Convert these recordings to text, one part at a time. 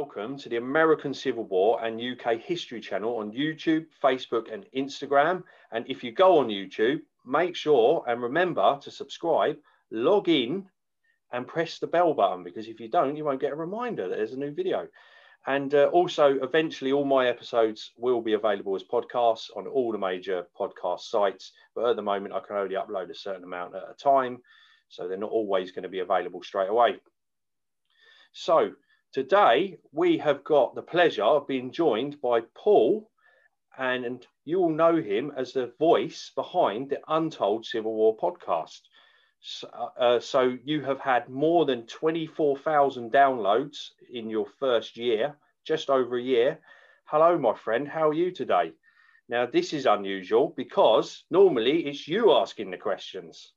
welcome to the American Civil War and UK History channel on YouTube, Facebook, and Instagram. And if you go on YouTube, make sure and remember to subscribe, log in, and press the bell button because if you don't, you won't get a reminder that there's a new video. And uh, also, eventually, all my episodes will be available as podcasts on all the major podcast sites. But at the moment, I can only upload a certain amount at a time. So they're not always going to be available straight away. So today, we have got the pleasure of being joined by Paul. And, you will know him as the voice behind the Untold Civil War podcast. So, uh, so you have had more than 24,000 downloads in your first year, just over a year. Hello, my friend. How are you today? Now, this is unusual because normally it's you asking the questions.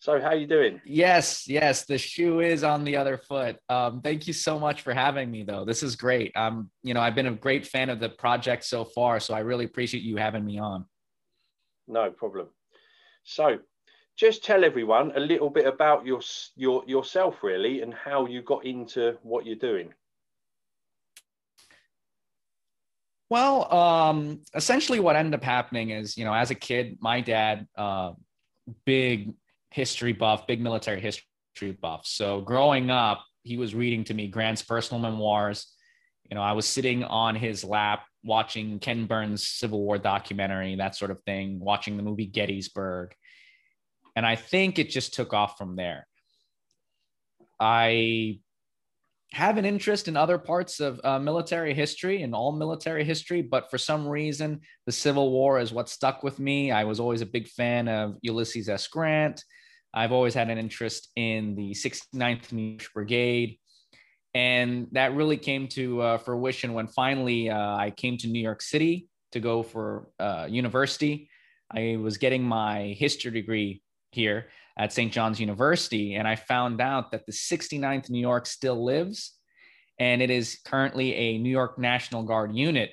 So, how are you doing? Yes, yes, the shoe is on the other foot. Um, thank you so much for having me, though. This is great. Um, you know, I've been a great fan of the project so far, so I really appreciate you having me on. No problem. So, just tell everyone a little bit about your, your yourself really and how you got into what you're doing well um, essentially what ended up happening is you know as a kid my dad uh, big history buff big military history buff. So growing up he was reading to me grant's personal memoirs. You know i was sitting on his lap watching ken burns civil war documentary that sort of thing watching the movie gettysburg. And I think it just took off from there. I have an interest in other parts of uh, military history and all military history, but for some reason, the Civil War is what stuck with me. I was always a big fan of Ulysses S. Grant. I've always had an interest in the 69th New Brigade. And that really came to uh, fruition when finally uh, I came to New York City to go for uh, university. I was getting my history degree here at St. John's University. And I found out that the 69th New York still lives, and it is currently a New York National Guard unit.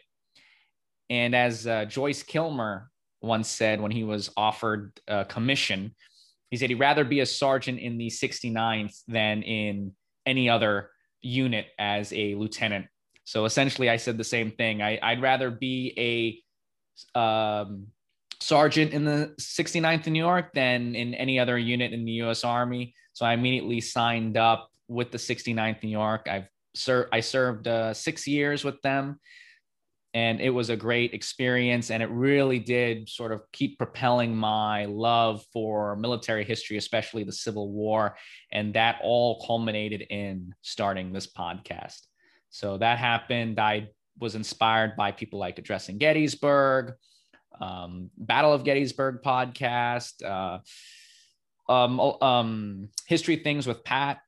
And as uh, Joyce Kilmer once said when he was offered a commission, he said he'd rather be a sergeant in the 69th than in any other unit as a lieutenant. So essentially, I said the same thing. I, would rather be a um, sergeant in the 69th in New York than in any other unit in the U.S. Army. So I immediately signed up with the 69th New York. I've served I served uh, six years with them, and it was a great experience. And it really did sort of keep propelling my love for military history, especially the Civil War, and that all culminated in starting this podcast. So that happened. I was inspired by people like addressing Gettysburg um, Battle of Gettysburg podcast, uh, um, um, History Things with Pat,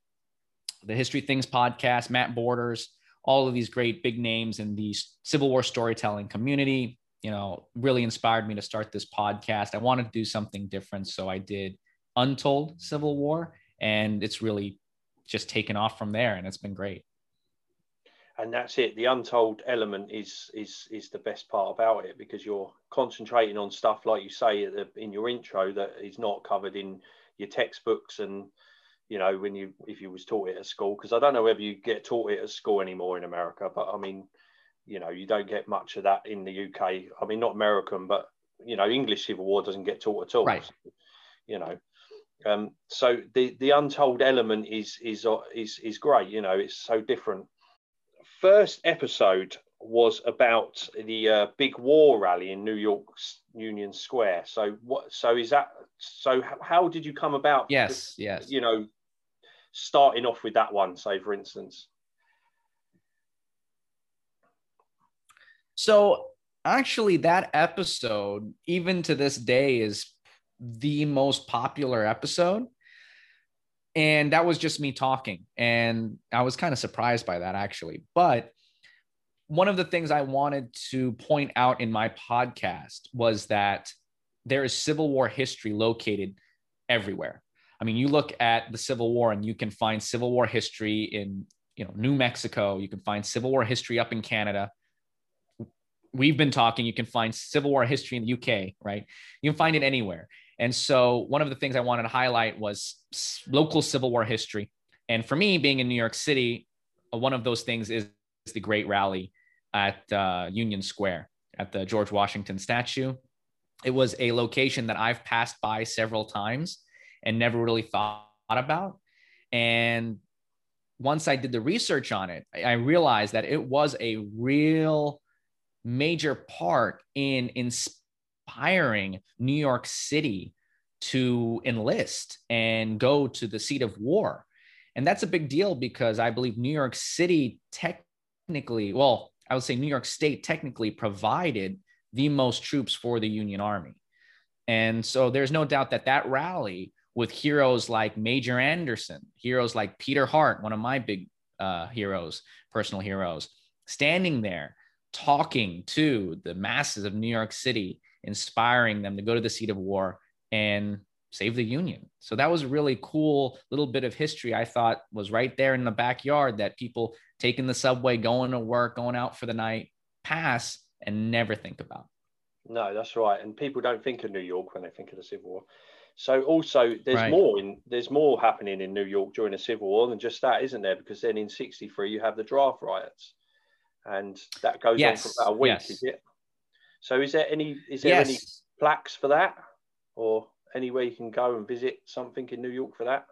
the History Things podcast, Matt Borders, all of these great big names in the Civil War storytelling community. You know, really inspired me to start this podcast. I wanted to do something different, so I did Untold Civil War, and it's really just taken off from there, and it's been great and that's it. The untold element is is is the best part about it because you're concentrating on stuff like you say the, in your intro that is not covered in your textbooks and you know when you if you was taught it at school. Because i don't know whether you get taught it at school anymore in america but i mean you know you don't get much of that in the uk i mean not american but you know english civil war doesn't get taught at all. Right. You know um, so the the untold element is is is is great you know it's so different first episode was about the uh, big war rally in New York's Union Square. So what? So is that? So how did you come about? Yes, yes. You know, starting off with that one, say for instance. So actually, that episode, even to this day, is the most popular episode and that was just me talking. And i was kind of surprised by that actually. But one of the things i wanted to point out in my podcast was that there is civil war history located everywhere. I mean you look at the civil war and you can find civil war history in you know new mexico. You can find civil war history up in canada. We've been talking. You can find civil war history in the uk right? You can find it anywhere and so one of the things I wanted to highlight was local Civil War history. And for me, being in New York City, one of those things is the Great Rally at uh, Union Square at the George Washington statue. It was a location that I've passed by several times and never really thought about. And once I did the research on it, I realized that it was a real major part in inspiring New York City to enlist and go to the seat of war. And that's a big deal because I believe New York City technically, well, I would say New York State technically provided the most troops for the Union Army. And so there's no doubt that that rally with heroes like Major Anderson, heroes like Peter Hart, one of my big uh, heroes, personal heroes, standing there talking to the masses of New York City, inspiring them to go to the seat of war and save the Union. So that was a really cool little bit of history I thought was right there in the backyard that people taking the subway, going to work, going out for the night, pass and never think about. No, that's right. And people don't think of New York when they think of the Civil War. So also there's right. more in there's more happening in New York during the Civil War than just that, isn't there? Because then in '63 you have the draft riots, and that goes yes. on for about a week, yes. is it? So is there any is there yes. any plaques for that, or anywhere you can go and visit something in New York for that?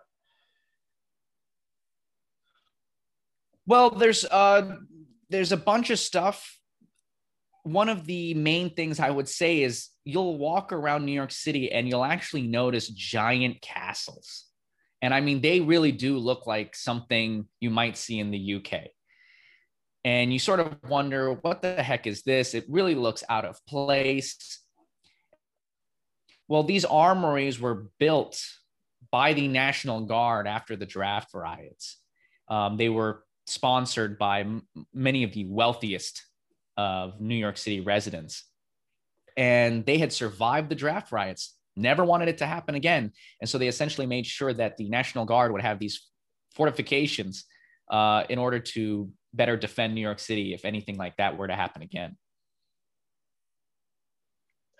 Well, there's uh there's a bunch of stuff. One of the main things I would say is you'll walk around New York City and you'll actually notice giant castles. And I mean, they really do look like something you might see in the UK. And you sort of wonder, what the heck is this? It really looks out of place. Well, these armories were built by the National Guard after the draft riots. Um, they were sponsored by m- many of the wealthiest of New York City residents. And they had survived the draft riots, never wanted it to happen again. And so they essentially made sure that the National Guard would have these fortifications uh, in order to better defend New York City if anything like that were to happen again.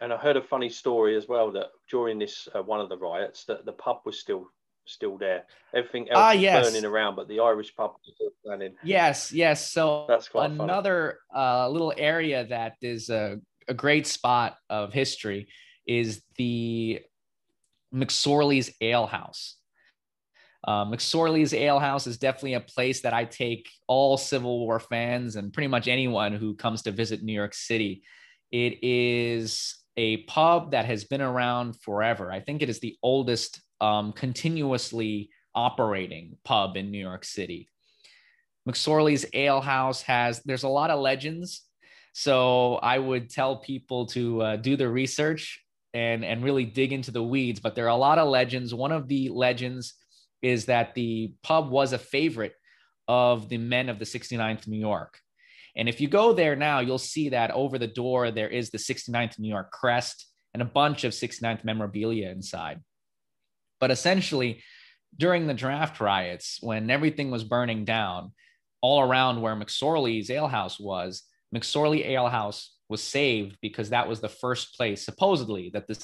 And I heard a funny story as well that during this uh, one of the riots, that the pub was still still there. Everything else ah, was yes. burning around, but the Irish pub was still burning. Yes, yes. So that's quite another uh, little area that is a, a great spot of history is the McSorley's Ale House. Uh, McSorley's Ale House is definitely a place that I take all Civil War fans and pretty much anyone who comes to visit New York City. It is a pub that has been around forever. I think it is the oldest um, continuously operating pub in New York City. McSorley's Ale House has, there's a lot of legends. So I would tell people to uh, do the research and, and really dig into the weeds. But there are a lot of legends. One of the legends is that the pub was a favorite of the men of the 69th New York. And if you go there now, you'll see that over the door, there is the 69th New York crest and a bunch of 69th memorabilia inside. But essentially, during the draft riots, when everything was burning down, all around where McSorley's alehouse was, McSorley alehouse was saved because that was the first place, supposedly, that the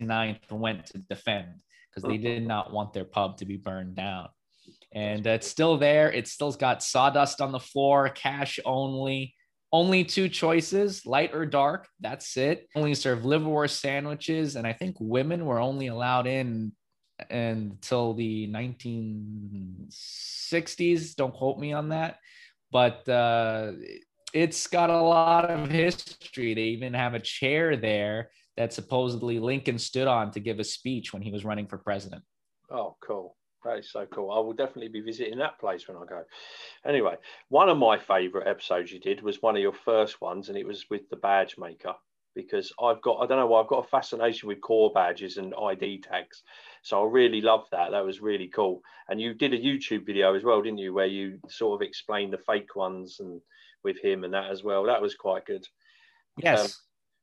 69th went to defend because they did not want their pub to be burned down. And it's still there. It's still's got sawdust on the floor, cash only. Only two choices, light or dark. That's it. Only serve liverwurst sandwiches, and I think women were only allowed in until the 1960s. Don't quote me on that, but uh, it's got a lot of history. They even have a chair there that supposedly Lincoln stood on to give a speech when he was running for president. Oh, cool. That is so cool. I will definitely be visiting that place when I go. Anyway, one of my favourite episodes you did was one of your first ones, and it was with the badge maker because I've got I don't know why I've got a fascination with corps badges and ID tags. So I really love that. That was really cool. And you did a YouTube video as well, didn't you, where you sort of explained the fake ones and with him and that as well. That was quite good. Yes. Um,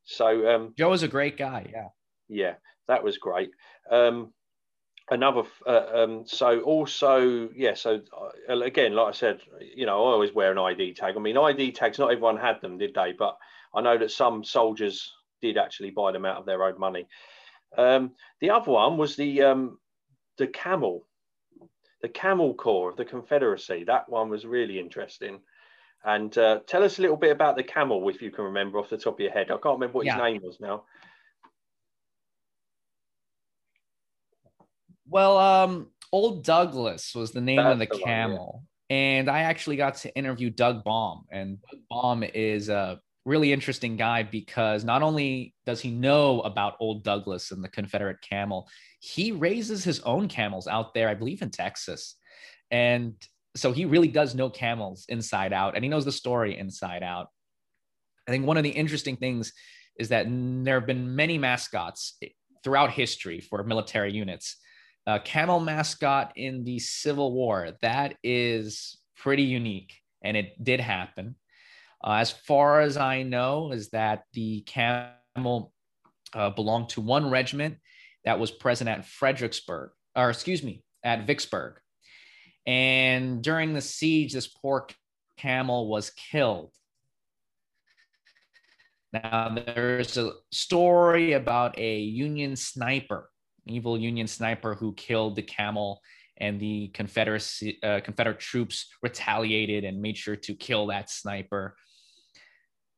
so um, Joe is a great guy. Yeah. Yeah, that was great. Um, another uh, um, so also yeah so uh, again like i said you know i always wear an id tag i mean id tags not everyone had them did they but i know that some soldiers did actually buy them out of their own money um, the other one was the um, the camel the Camel Corps of the Confederacy. That one was really interesting. And uh, tell us a little bit about the camel, if you can remember off the top of your head. I can't remember what yeah. his name was now. Well, um, Old Douglas was the name That's of the, the camel. One, yeah. And I actually got to interview Doug Baum. And Doug Baum is a really interesting guy because not only does he know about Old Douglas and the Confederate camel, he raises his own camels out there, I believe in Texas. And so he really does know camels inside out and he knows the story inside out. I think one of the interesting things is that there have been many mascots throughout history for military units. Camel mascot in the Civil War, that is pretty unique and it did happen. Uh, as far as I know, is that the camel uh, belonged to one regiment that was present at Fredericksburg, or excuse me, at Vicksburg. And during the siege, this poor camel was killed. Now, there's a story about a Union sniper, evil Union sniper who killed the camel, and the uh, Confederate troops retaliated and made sure to kill that sniper.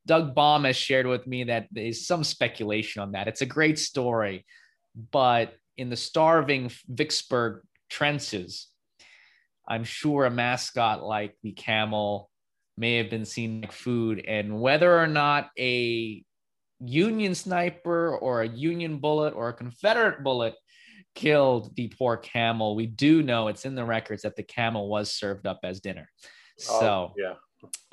Doug Baum has shared with me that there's some speculation on that. It's a great story, but in the starving Vicksburg trenches, I'm sure a mascot like the camel may have been seen like food. And whether or not a Union sniper or a Union bullet or a Confederate bullet killed the poor camel, we do know it's in the records that the camel was served up as dinner. Oh, so, yeah.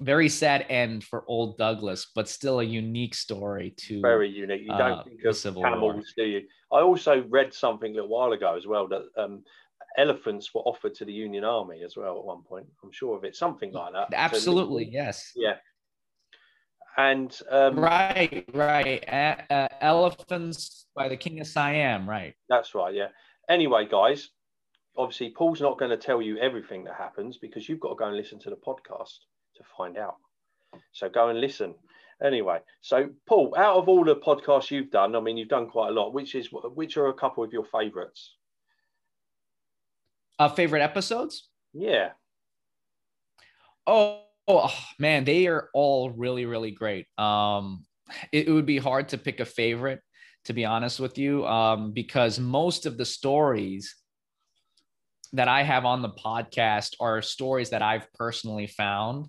Very sad end for old Douglas, but still a unique story to very unique. You don't uh, think of camels, War. do you? I also read something a little while ago as well that um, elephants were offered to the Union Army as well at one point. I'm sure of it, something like that. Absolutely, so, yes. Yeah. And um, right, right. Uh, uh, elephants by the King of Siam, right? That's right. Yeah. Anyway, guys, obviously Paul's not going to tell you everything that happens because you've got to go and listen to the podcast to find out. So go and listen. Anyway, so Paul, out of all the podcasts you've done, I mean, you've done quite a lot. Which is which are a couple of your favourites? Uh, favorite episodes? Yeah. Oh, oh, man, they are all really, really great. Um, it, it, would be hard to pick a favorite, to be honest with you, um, because most of the stories that I have on the podcast are stories that I've personally found.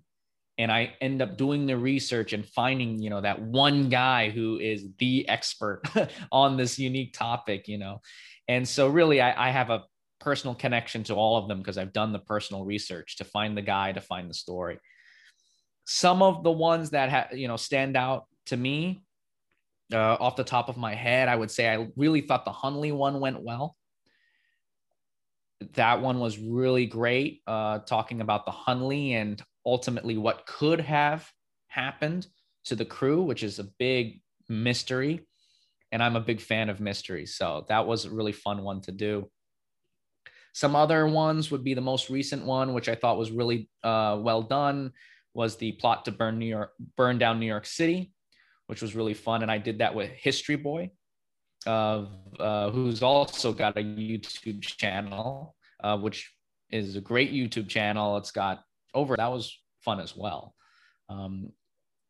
And I end up doing the research and finding, you know, that one guy who is the expert on this unique topic, you know. And so, really, I, I have a personal connection to all of them because I've done the personal research to find the guy, to find the story. Some of the ones that ha- you know stand out to me uh, off the top of my head, I would say I really thought the Hunley one went well. That one was really great, uh, talking about the Hunley and ultimately what could have happened to the crew, which is a big mystery. And I'm a big fan of mysteries. So that was a really fun one to do. Some other ones would be the most recent one, which I thought was really uh, well done, was the plot to burn New York, burn down New York City, which was really fun. And I did that with History Boy, uh, uh, who's also got a YouTube channel, uh, which is a great YouTube channel. It's got over that was fun as well. Um,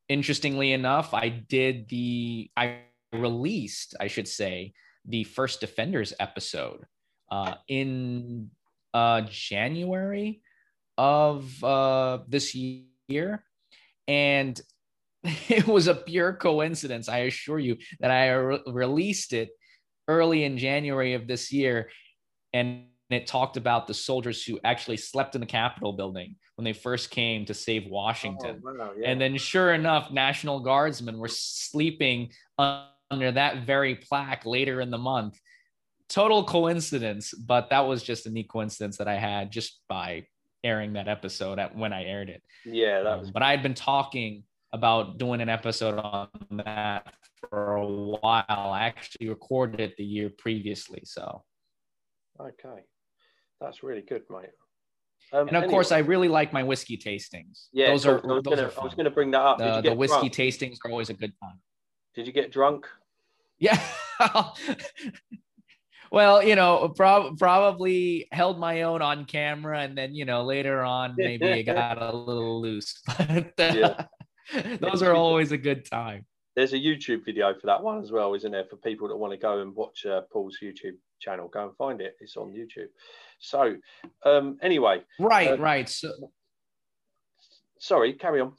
interestingly enough, I did the I released, I should say, the first Defenders episode uh, in uh, January of uh, this year. And it was a pure coincidence, I assure you, that I re- released it early in January of this year. And it talked about the soldiers who actually slept in the Capitol building when they first came to save Washington. Oh, wow, yeah. And then, sure enough, National Guardsmen were sleeping under that very plaque later in the month total coincidence, but that was just a neat coincidence that I had just by airing that episode at when I aired it. Yeah, that was. Um, but I had been talking about doing an episode on that for a while. I actually recorded it the year previously, so. Okay, that's really good, mate. Um, and of anyway. course, I really like my whiskey tastings. Yeah, those are. I was, those gonna, bring that up. The, the whiskey drunk? tastings are always a good time. Did you get drunk? Yeah. Well, you know, prob- probably held my own on camera, and then you know later on maybe it got a little loose. But uh, those are always a good time. There's a YouTube video for that one as well, isn't there? For people that want to go and watch uh, Paul's YouTube channel, go and find it. It's on YouTube. So, um, anyway, right, uh, right. So, sorry, carry on.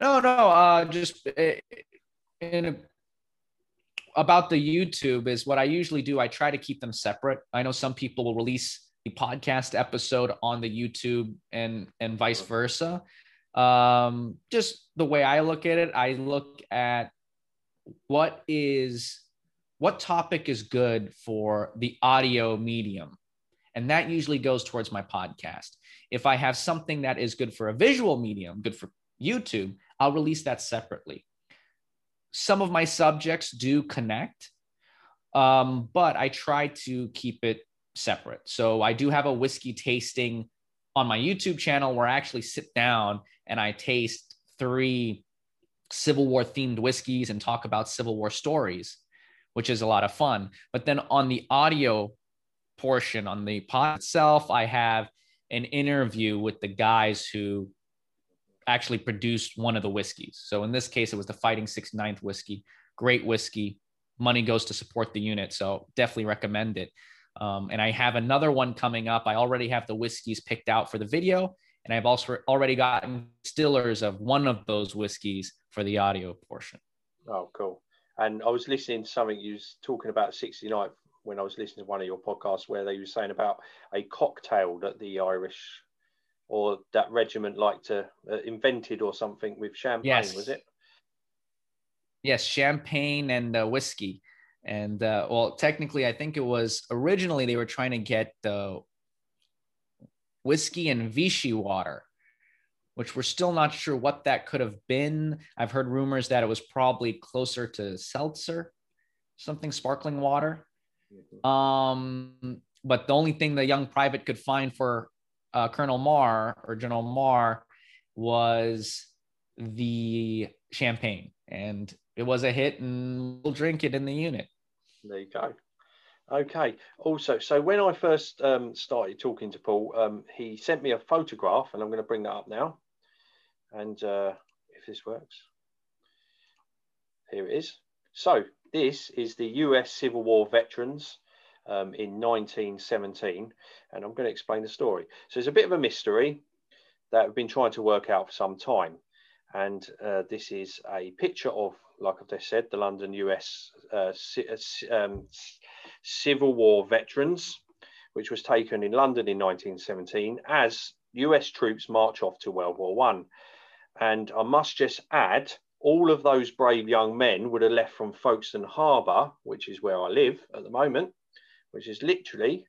No, no, uh, just eh, in a, about the YouTube is what I usually do. I try to keep them separate. I know some people will release the podcast episode on the YouTube and and vice versa. Um, just the way I look at it, I look at what is what topic is good for the audio medium. And that usually goes towards my podcast. If I have something that is good for a visual medium, good for YouTube, I'll release that separately. Some of my subjects do connect, um, but I try to keep it separate. So I do have a whiskey tasting on my YouTube channel where I actually sit down and I taste three Civil War themed whiskeys and talk about Civil War stories, which is a lot of fun. But then on the audio portion, on the pod itself, I have an interview with the guys who actually produced one of the whiskeys. So in this case, it was the Fighting Six Ninth whiskey. Great whiskey. Money goes to support the unit. So definitely recommend it. Um, and I have another one coming up. I already have the whiskeys picked out for the video. And I've also already gotten stillers of one of those whiskeys for the audio portion. Oh, cool. And I was listening to something you was talking about 69 when I was listening to one of your podcasts where they were saying about a cocktail that the Irish or that regiment like to uh, invented or something with champagne, yes. was it? Yes, champagne and uh, whiskey. And uh, well, technically, I think it was originally they were trying to get the whiskey and Vichy water, which we're still not sure what that could have been. I've heard rumors that it was probably closer to seltzer, something sparkling water. Um, but the only thing the young private could find for uh, Colonel Meagher or General Meagher was the champagne, and it was a hit, and we'll drink it in the unit. There you go. Okay. Also, so when I first um, started talking to Paul, um, he sent me a photograph, and I'm going to bring that up now. And uh, if this works, here it is. So this is the U.S. Civil War veterans um, in 1917, and I'm going to explain the story. So it's a bit of a mystery that we've been trying to work out for some time. And uh, this is a picture of, like I've just said, the London US uh, uh um, Civil War veterans, which was taken in London in 1917 as US troops march off to World War One. And I must just add, all of those brave young men would have left from Folkestone Harbour, which is where I live at the moment, which is literally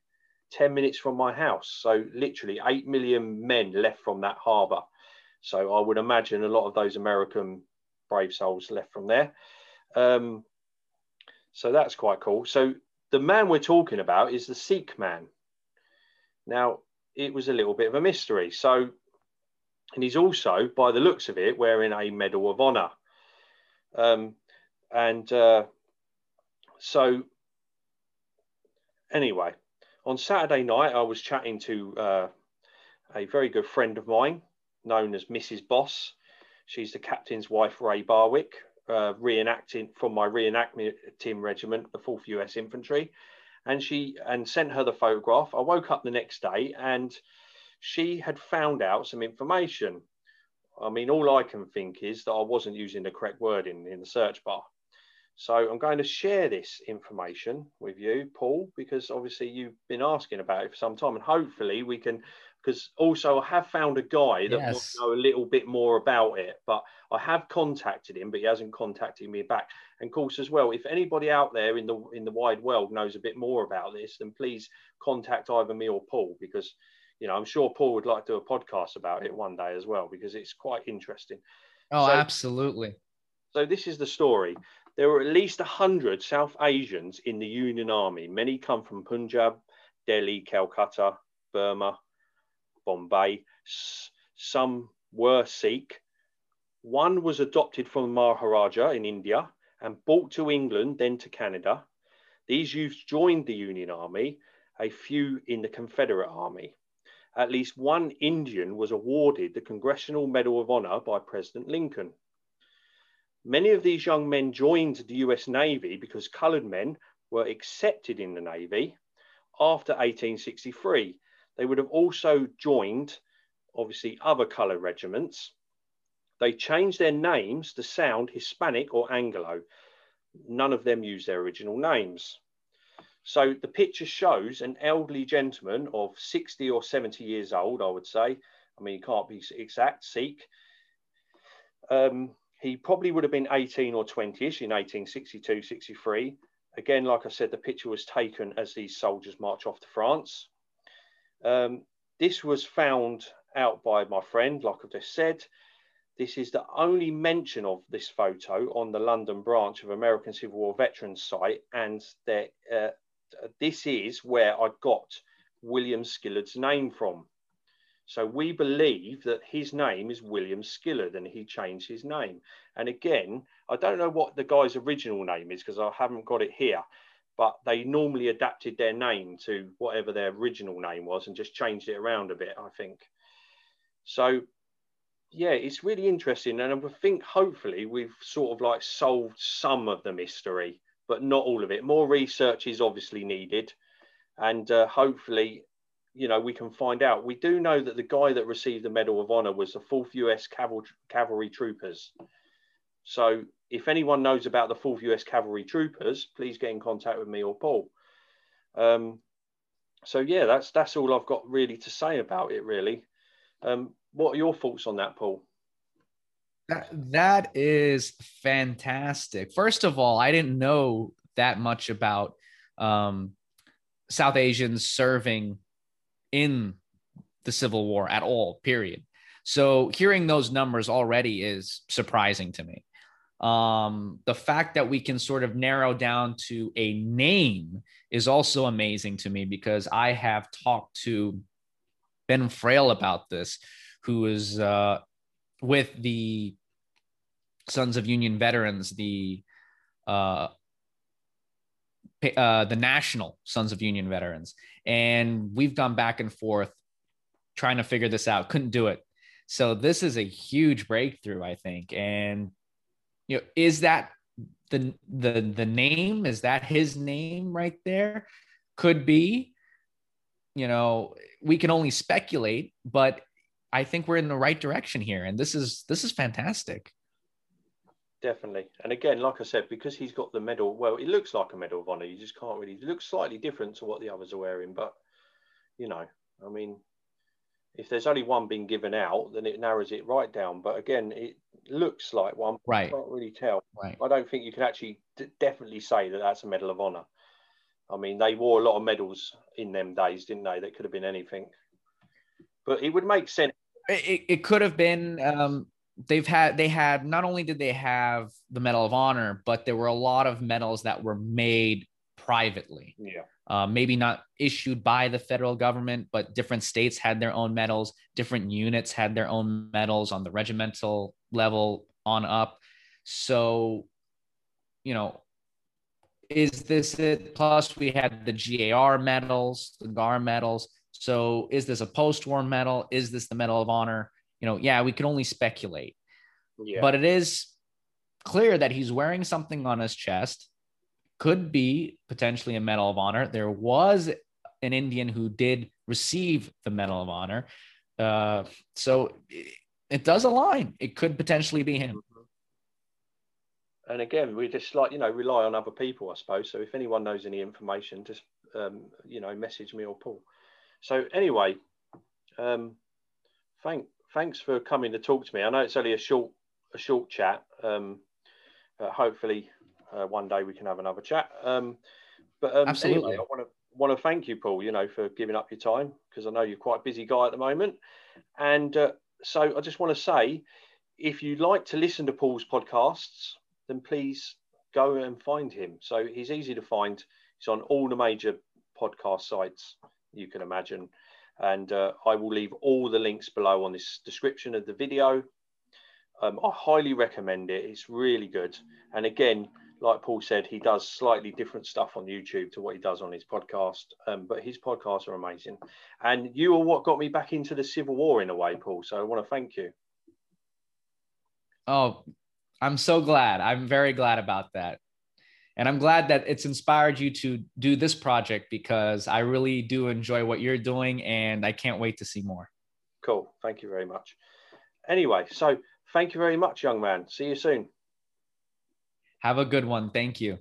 10 minutes from my house. So, literally 8 million men left from that harbour. So, I would imagine a lot of those American brave souls left from there. Um, so, that's quite cool. So, the man we're talking about is the Sikh man. Now, it was a little bit of a mystery. So, and he's also, by the looks of it, wearing a Medal of Honor. Um, and uh, so anyway, on Saturday night, I was chatting to uh, a very good friend of mine known as Mrs. Boss. She's the captain's wife, Ray Barwick, uh, reenacting from my reenactment team regiment, the 4th US Infantry. And she and sent her the photograph. I woke up the next day and she had found out some information. I mean, all I can think is that I wasn't using the correct wording in the search bar. So I'm going to share this information with you, Paul, because obviously you've been asking about it for some time, and hopefully we can. Because also I have found a guy that yes. know a little bit more about it, but I have contacted him, but he hasn't contacted me back. And of course, as well, if anybody out there in the in the wide world knows a bit more about this, then please contact either me or Paul, because you know I'm sure Paul would like to do a podcast about it one day as well, because it's quite interesting. Oh, so, absolutely. So this is the story. There were at least 100 South Asians in the Union Army. Many come from Punjab, Delhi, Calcutta, Burma, Bombay. S- some were Sikh. One was adopted from Maharaja in India and brought to England, then to Canada. These youths joined the Union Army, a few in the Confederate Army. At least one Indian was awarded the Congressional Medal of Honor by President Lincoln. Many of these young men joined the US Navy because colored men were accepted in the Navy after 1863. They would have also joined, obviously, other colour regiments. They changed their names to sound Hispanic or Anglo. None of them used their original names. So the picture shows an elderly gentleman of 60 or 70 years old, I would say. I mean, he can't be exact, Sikh. Um, he probably would have been 18 or 20ish in 1862, 63. Again, like I said, the picture was taken as these soldiers march off to France. Um, this was found out by my friend, like I've just said. This is the only mention of this photo on the London branch of American Civil War Veterans site, and uh, this is where I got William Skillard's name from. So we believe that his name is William Skillard and he changed his name. And again, I don't know what the guy's original name is because I haven't got it here, but they normally adapted their name to whatever their original name was and just changed it around a bit, I think. So, yeah, it's really interesting. And I think hopefully we've sort of like solved some of the mystery, but not all of it. More research is obviously needed. And uh, hopefully you know, we can find out. We do know that the guy that received the Medal of Honor was the 4th US Cavalry, Cavalry Troopers. So if anyone knows about the 4th US Cavalry Troopers, please get in contact with me or Paul. Um, so yeah, that's that's all I've got really to say about it. Really, um, what are your thoughts on that, Paul? That, that is fantastic. First of all, I didn't know that much about um, South Asians serving in the Civil War at all, period. So hearing those numbers already is surprising to me. Um, the fact that we can sort of narrow down to a name is also amazing to me because I have talked to Ben Frail about this, who is uh, with the Sons of Union Veterans, the uh, uh, the National Sons of Union Veterans, and we've gone back and forth trying to figure this out. Couldn't do it. So this is a huge breakthrough, I think. And you know, is that the the the name? Is that his name right there? Could be. You know, we can only speculate, but I think we're in the right direction here, and this is this is fantastic definitely. And again, like I said, because he's got the medal, well, it looks like a medal of honor. You just can't really. It looks slightly different to what the others are wearing, but you know, I mean, if there's only one being given out, then it narrows it right down. But again, it looks like one. Right. can't really tell. Right. I don't think you can actually d- definitely say that that's a medal of honor. I mean, they wore a lot of medals in them days, didn't they? That could have been anything. But it would make sense. It, it could have been um, they've had they had not only did they have the medal of honor but there were a lot of medals that were made privately yeah uh, maybe not issued by the federal government but different states had their own medals different units had their own medals on the regimental level on up so you know is this it plus we had the gar medals the gar medals so is this a post-war medal is this the medal of honor you know, yeah, we can only speculate. Yeah. But it is clear that he's wearing something on his chest. Could be potentially a Medal of Honor. There was an Indian who did receive the Medal of Honor. Uh, so it, does align. It could potentially be him. Mm-hmm. And again, we just like you know rely on other people, I suppose. So if anyone knows any information, just um, you know message me or Paul. So anyway, um, thank thanks for coming to talk to me. I know it's only a short a short chat. Um, hopefully, uh, one day we can have another chat. Um, but um, Absolutely. anyway, I want to want to thank you, Paul. You know, for giving up your time because I know you're quite a busy guy at the moment. And uh, so I just want to say, if you'd like to listen to Paul's podcasts, then please go and find him. So he's easy to find. He's on all the major podcast sites you can imagine and uh, I will leave all the links below on this description of the video. Um, I highly recommend it. It's really good. And again, like Paul said, he does slightly different stuff on YouTube to what he does on his podcast. Um, but his podcasts are amazing. And you are what got me back into the Civil War in a way, Paul. So I want to thank you. Oh, I'm so glad. I'm very glad about that. And I'm glad that it's inspired you to do this project because I really do enjoy what you're doing and I can't wait to see more. Cool. Thank you very much. Anyway, so thank you very much, young man. See you soon. Have a good one. Thank you.